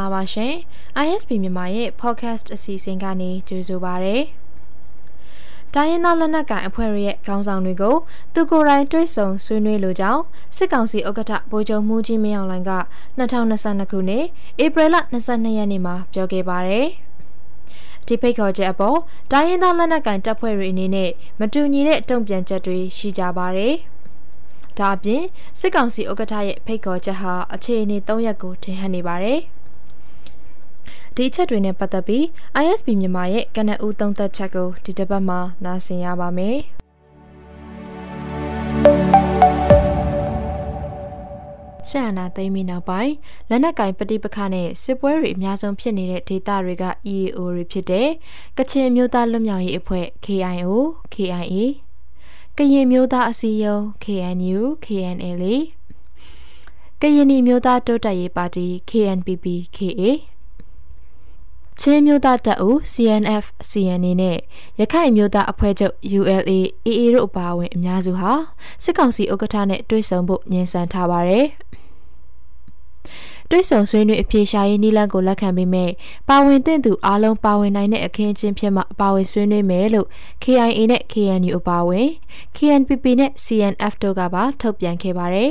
္ဂလာပါရှင် ISP မြန်မာရဲ့ podcast အစီအစဉ်ကနေကြိုဆိုပါရစေ။တိုင်းရင်းသားလက်နက်ကိုင်အဖွဲ့တွေရဲ့ခေါင်းဆောင်တွေကိုသူကိုယ်တိုင်တွေ့ဆုံဆွေးနွေးလိုကြောင်းစစ်ကောင်စီဥက္ကဋ္ဌဗိုလ်ချုပ်မှုကြီးမင်းအောင်လှိုင်က2022ခုနှစ်ဧပြီလ22ရက်နေ့မှာပြောခဲ့ပါတယ်။ဒီဖိတ်ခေါ်ချက်အပေါ်တိုင်းရင်းသားလက်နက်ကိုင်တပ်ဖွဲ့တွေအနေနဲ့မတူညီတဲ့တုံ့ပြန်ချက်တွေရှိကြပါတယ်။ဒါအပြင်စစ်ကောင်စီဥက္ကဋ္ဌရဲ့ဖိတ်ခေါ်ချက်ဟာအခြေအနေ၃ရက်ကိုထင်ဟပ်နေပါတယ်။ ဒီအချက်တွေနဲ့ပတ်သက်ပြီး ISP မြန်မာရဲ့ကနဦးသုံးသက်ချက်ကိုဒီတစ်ပတ်မှာနားဆင်ရပါမယ်။ဆန္နာသိမ်းပြီးနောက်ပိုင်းလက်နက်ကင်ပဋိပက္ခနဲ့စစ်ပွဲတွေအများဆုံးဖြစ်နေတဲ့ဒေသတွေက EAO တွေဖြစ်တဲ့ကချင်မျိုးသားလွတ်မြောက်ရေးအဖွဲ့ KIO, KIA ကရင်မျိုးသားအစည်းအရုံး KNU KNL ကရင်နီမျိုးသားတိုးတက်ရေးပါတီ KNPP KA ချင်းမျိုးသားတပ်ဦး CNF CNA နဲ့ရခိုင်မျိုးသားအဖွဲ့ချုပ် ULA AA တို့အပါအဝင်အများစုဟာစစ်ကောင်စီဥက္ကဋ္ဌနဲ့တွေ့ဆုံဖို့ညှဉ်းဆန်ထားပါတယ်။တွိဆုံဆွေးနွေးအပြေရှားရေးနီလန်းကိုလက်ခံပေးမယ်ပါဝင်တဲ့သူအားလုံးပါဝင်နိုင်တဲ့အခင်းအကျင်းဖြစ်မှပါဝင်ဆွေးနွေးမယ်လို့ KIA နဲ့ KNU အပါအဝင် KNPP နဲ့ CNF တို့ကပါထုတ်ပြန်ခဲ့ပါတယ်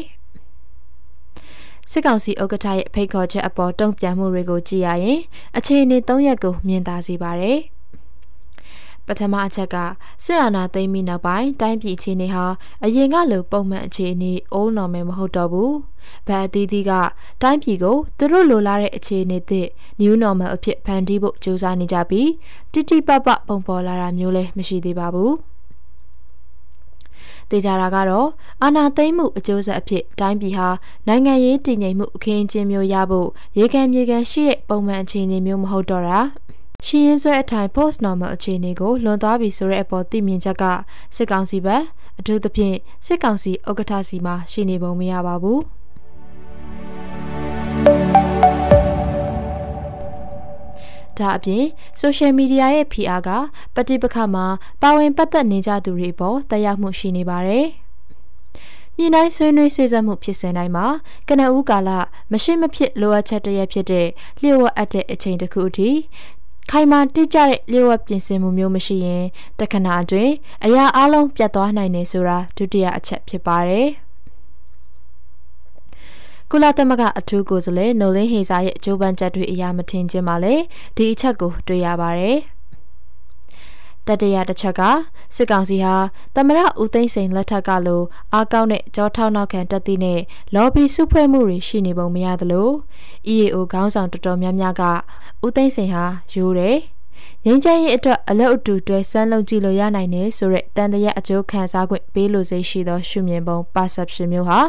စစ်ကောင်စီဥက္ကဋ္ဌရဲ့ဖိတ်ခေါ်ချက်အပေါ်တုံ့ပြန်မှုတွေကိုကြည့်ရရင်အခြေအနေ၃ရက်ကိုမြင်သာစေပါတယ်။ပထမအချက်ကစစ်အာဏာသိမ်းပြီးနောက်ပိုင်းတိုင်းပြည်အခြေအနေဟာအရင်ကလိုပုံမှန်အခြေအနေ old normal မဟုတ်တော့ဘူး။ဗန်အသီးသီးကတိုင်းပြည်ကိုသူတို့လိုလားတဲ့အခြေအနေသစ် new normal အဖြစ်ဖန်တီးဖို့ကြိုးစားနေကြပြီးတိတိပပပုံပေါ်လာတာမျိုးလည်းမရှိသေးပါဘူး။ တေချာတာကတော့အာနာသိမ့်မှုအကျိုးဆက်အဖြစ်တိုင်းပြည်ဟာနိုင်ငံရေးတည်ငြိမ်မှုအခင်းအကျင်းမျိုးရဖို့ရေခံမြေခံရှိတဲ့ပုံမှန်အခြေအနေမျိုးမဟုတ်တော့တာရှင်းရင်ဆွဲအထိုင် post normal အခြေအနေကိုလွန်သွားပြီဆိုတဲ့အပေါ်သိမြင်ချက်ကစစ်ကောင်စီဘက်အထူးသဖြင့်စစ်ကောင်စီဥက္ကဋ္ဌစီမှာရှိနေပုံမရပါဘူး ဒါအပြင် social media ရဲ့ PR ကပဋိပက္ခမှာပါဝင်ပတ်သက်နေကြသူတွေပေါ်တက်ရောက်မှုရှိနေပါတယ်။ညီနိုင်ဆွေးနွေးဆွေးစက်မှုဖြစ်စဉ်တိုင်းမှာကနဦးကာလမရှိမဖြစ်လိုအပ်ချက်တရဖြစ်တဲ့လျှို့ဝှက်အပ်တဲ့အချိန်တစ်ခုအထိခိုင်မာတိကျတဲ့လျှို့ဝှက်ပြင်ဆင်မှုမျိုးမရှိရင်တခဏအတွင်းအရာအလုံးပြတ်သွားနိုင်တယ်ဆိုတာဒုတိယအချက်ဖြစ်ပါတယ်။ ကုလသမဂ္ဂအထူးကိုယ်စားလှယ်နိုလင်းဟေစာရဲ့အကျိုးပန်းချက်တွေအရာမထင်ခြင်းပါလေဒီအချက်ကိုတွေ့ရပါတယ်။တတရတစ်ချက်ကစစ်ကောင်စီဟာတမရဦးသိန်းစိန်လက်ထက်ကလိုအားကောင်းတဲ့ကြောထောက်နောက်ခံတက်သည့်နဲ့လော်ဘီစုဖွဲ့မှုတွေရှိနေပုံမရသလို EAO ခေါင်းဆောင်တော်တော်များများကဦးသိန်းစိန်ဟာရိုးတယ် ငင်းချမ်းရေးအတွက်အလုပ်အတူတွဲစမ်းလုံးကြည့်လို့ရနိုင်တယ်ဆိုတဲ့တန်တရာအကျိုးခံစား권ပေးလို့စိရှိသောရှုမြင်ပုံ perception မျိုးဟာ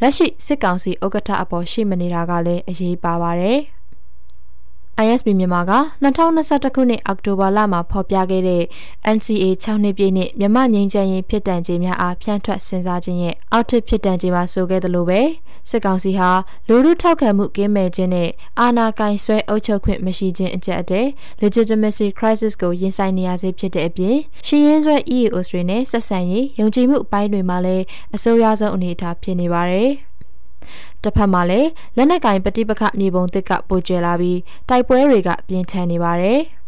လက်ရှိစစ်ကောင်စီဥက္ကဋ္ဌအပေါ်ရှိမနေတာကလည်းအရေးပါပါတယ်။ ISB မြန်မာက2021ခုနှစ်အောက်တိုဘာလမှာဖော်ပြခဲ့တဲ့ NCA 6နှစ်ပြည့်နှစ်မြမငင်းချမ်းရင်ဖြစ်တန်ခြင်းများအားဖြန့်ထွက်စဉ်းစားခြင်းရဲ့အောက်ထစ်ဖြစ်တန်ခြင်းမှာဆိုခဲ့သလိုပဲစစ်ကောင်စီဟာလူလူထောက်ခံမှုကင်းမဲ့ခြင်းနဲ့အာဏာကိုင်ဆွဲအုပ်ချုပ်ခွင့်မရှိခြင်းအကြက်အတဲ legitimacy crisis ကိုရင်ဆိုင်နေရစေဖြစ်တဲ့အပြင်ရှီရင်ဆွဲ EAOs တွေနဲ့ဆက်ဆံရေးယုံကြည်မှုအပိုင်းတွေမှာလည်းအဆိုးရွားဆုံးအနေအထားဖြစ်နေပါတယ်။ တစ်ဖက်မှာလည်းလက်နက်ကင်ပဋိပက္ခမြေပုံတစ်ကပိုကျလာပြီးတိုက်ပွဲတွေကပြင်းထန်နေပါတယ်။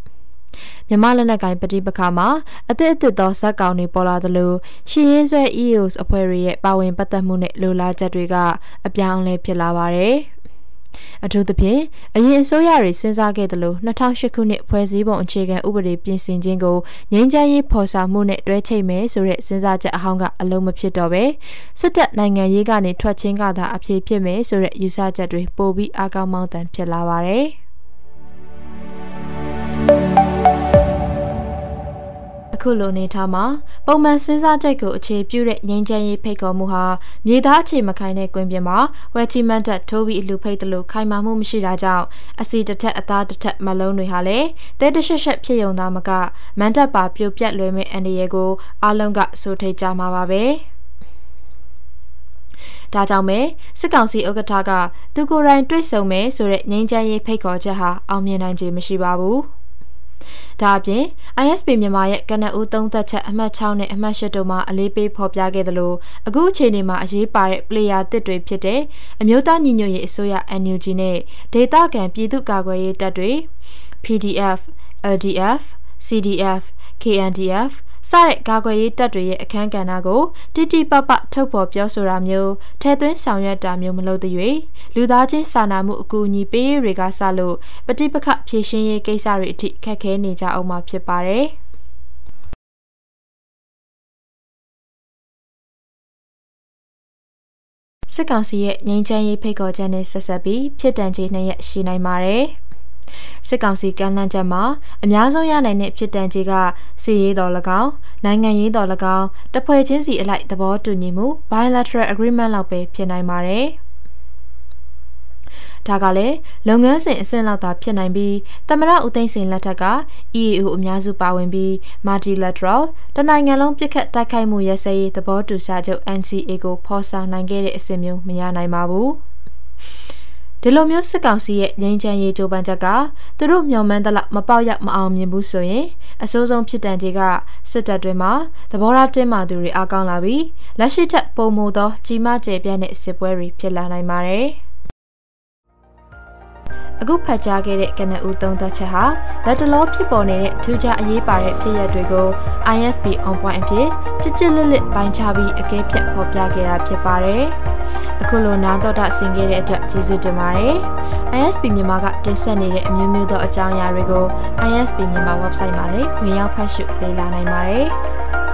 မြမလက်နက်ကင်ပဋိပက္ခမှာအသစ်အသစ်သောဇက်ကောင်တွေပေါ်လာသလိုရှီရင်ဆွဲ EOS အဖွဲ့တွေရဲ့ပါဝင်ပတ်သက်မှုနဲ့လိုလားချက်တွေကအပြောင်းအလဲဖြစ်လာပါတယ်။ အထူးသဖြင့်အရင်အစိုးရတွေစဉ်းစားခဲ့သလို2008ခုနှစ်ဖွဲ့စည်းပုံအခြေခံဥပဒေပြင်ဆင်ခြင်းကိုငြိမ်းချမ်းရေးဖော်ဆောင်မှုနဲ့တွဲချိတ်မယ်ဆိုတဲ့စဉ်းစားချက်အဟောင်းကအလုံးမဖြစ်တော့ပဲစစ်တပ်နိုင်ငံရေးကနေထွက်ချင်းကသာအပြေဖြစ်မယ်ဆိုတဲ့ယူဆချက်တွေပိုပြီးအကောင်းမောင်းတန်ဖြစ်လာပါတယ်။ ခုလိုနေထားမှာပုံမှန်စဉ်းစားချက်ကိုအခြေပြုတဲ့ငြိမ်းချမ်းရေးဖိတ်ခေါ်မှုဟာမြေသားအခြေမခိုင်တဲ့ကွင်းပြင်မှာဝက်ချီမန်တက်ထိုးပြီးအလူဖိတ်တယ်လို့ခိုင်မာမှုမရှိတာကြောင့်အစီတစ်ထက်အသားတစ်ထက်မလုံးတွေဟာလည်းတဲတရှက်ရှက်ဖြစ်ယုံသားမကမန်တက်ပါပြိုပြက်လွယ်မဲ့အန်ဒီရဲကိုအလုံးကစိုးထိတ်ကြမှာပါပဲဒါကြောင့်ပဲစစ်ကောင်စီဥက္ကဋ္ဌကသူကိုယ်တိုင်တွေ့ဆုံမယ်ဆိုတဲ့ငြိမ်းချမ်းရေးဖိတ်ခေါ်ချက်ဟာအောင်မြင်နိုင်ခြင်းမရှိပါဘူး။ ဒါအပြင် ISP မြန်မာရဲ့ကနအူးသုံးသက်ချက်အမှတ်6နဲ့အမှတ်8တို့မှာအလေးပေးဖော်ပြခဲ့သလိုအခုအချိန်မှာအရေးပါတဲ့ player တစ်တွေဖြစ်တဲ့အမျိုးသားညီညွတ်ရေးအစိုးရ NUG နဲ့ဒေသခံပြည်သူ့ကာကွယ်ရေးတပ်တွေ PDF, LDF, CDF, KNDF စတဲ့ကာကွယ်ရေးတပ်တွေရဲ့အခမ်းကဏ္ဍကိုတိတိပပထုတ်ဖော်ပြောဆိုတာမျိုးထဲသွင်းဆောင်ရွက်တာမျိုးမလုပ်သေး၍လူသားချင်းစာနာမှုအကူအညီပေးရေးတွေကစလို့ပဋိပက္ခဖြေရှင်းရေးကိစ္စတွေအထိခက်ခဲနေကြအောင်မှာဖြစ်ပါတယ်စစ်ကောင်စီရဲ့ငြိမ်းချမ်းရေးဖိတ်ခေါ်ချက်နဲ့ဆက်ဆက်ပြီးဖြစ်တန်ခြေနှစ်ရက်ရှိနိုင်ပါတယ်။ စစ်ကောင်စီကမ်းလှမ်းချက်မှာအများဆုံးရနိုင်တဲ့ဖြစ်တန်ကြီးကစီရေးတော်၎င်းနိုင်ငံရေးတော်၎င်းတဖွဲ့ချင်းစီအလိုက်သဘောတူညီမှု bilateral agreement လောက်ပဲဖြစ်နိုင်ပါတယ်ဒါကလည်းလုပ်ငန်းစဉ်အဆင့်လောက်သာဖြစ်နိုင်ပြီးသမရဦးသိန်းစိန်လက်ထက်က EAO အများစုပါဝင်ပြီး multilateral တနိုင်ငံလုံးပြစ်ခတ်တိုက်ခိုက်မှုရစရေးသဘောတူစာချုပ် NCA ကိုဖော်ဆောင်နိုင်ခဲ့တဲ့အဆင့်မျိုးမရနိုင်ပါဘူး။ ဒီလိုမျိုးစစ်ကောင်စီရဲ့ငြိမ်းချမ်းရေးကြိုးပမ်းချက်ကသူတို့မျှော်မှန်းသလောက်မပေါက်ရမအောင်မြင်ဘူးဆိုရင်အဆိုးဆုံးဖြစ်တန်ကြီးကစစ်တပ်တွေမှာသဘောထားတင်းမာသူတွေအကောင်းလာပြီးလက်ရှိထက်ပုံမိုသောကြီးမားကျယ်ပြန့်တဲ့စစ်ပွဲတွေဖြစ်လာနိုင်ပါတယ်။အခုဖတ်ကြားခဲ့တဲ့ကနဦးသုံးသက်ချက်ဟာလက်တလောဖြစ်ပေါ်နေတဲ့ထူးခြားအရေးပါတဲ့ဖြစ်ရပ်တွေကို ISP on point အဖြစ်ချစ်ချစ်လစ်လစ်ပိုင်းခြားပြီးအကဲဖြတ်ဖော်ပြခဲ့တာဖြစ်ပါတယ်။ အခုလိုနားတော်တာဆင်ခဲ့တဲ့အတွက်ကျေးဇူးတင်ပါတယ်။ ISP မြန်မာကတင်ဆက်နေတဲ့အမျိုးမျိုးသောအကြောင်းအရာတွေကို ISP မြန်မာ website မှာလည်းဝင်ရောက်ဖတ်ရှုလေ့လာနိုင်ပါတယ်။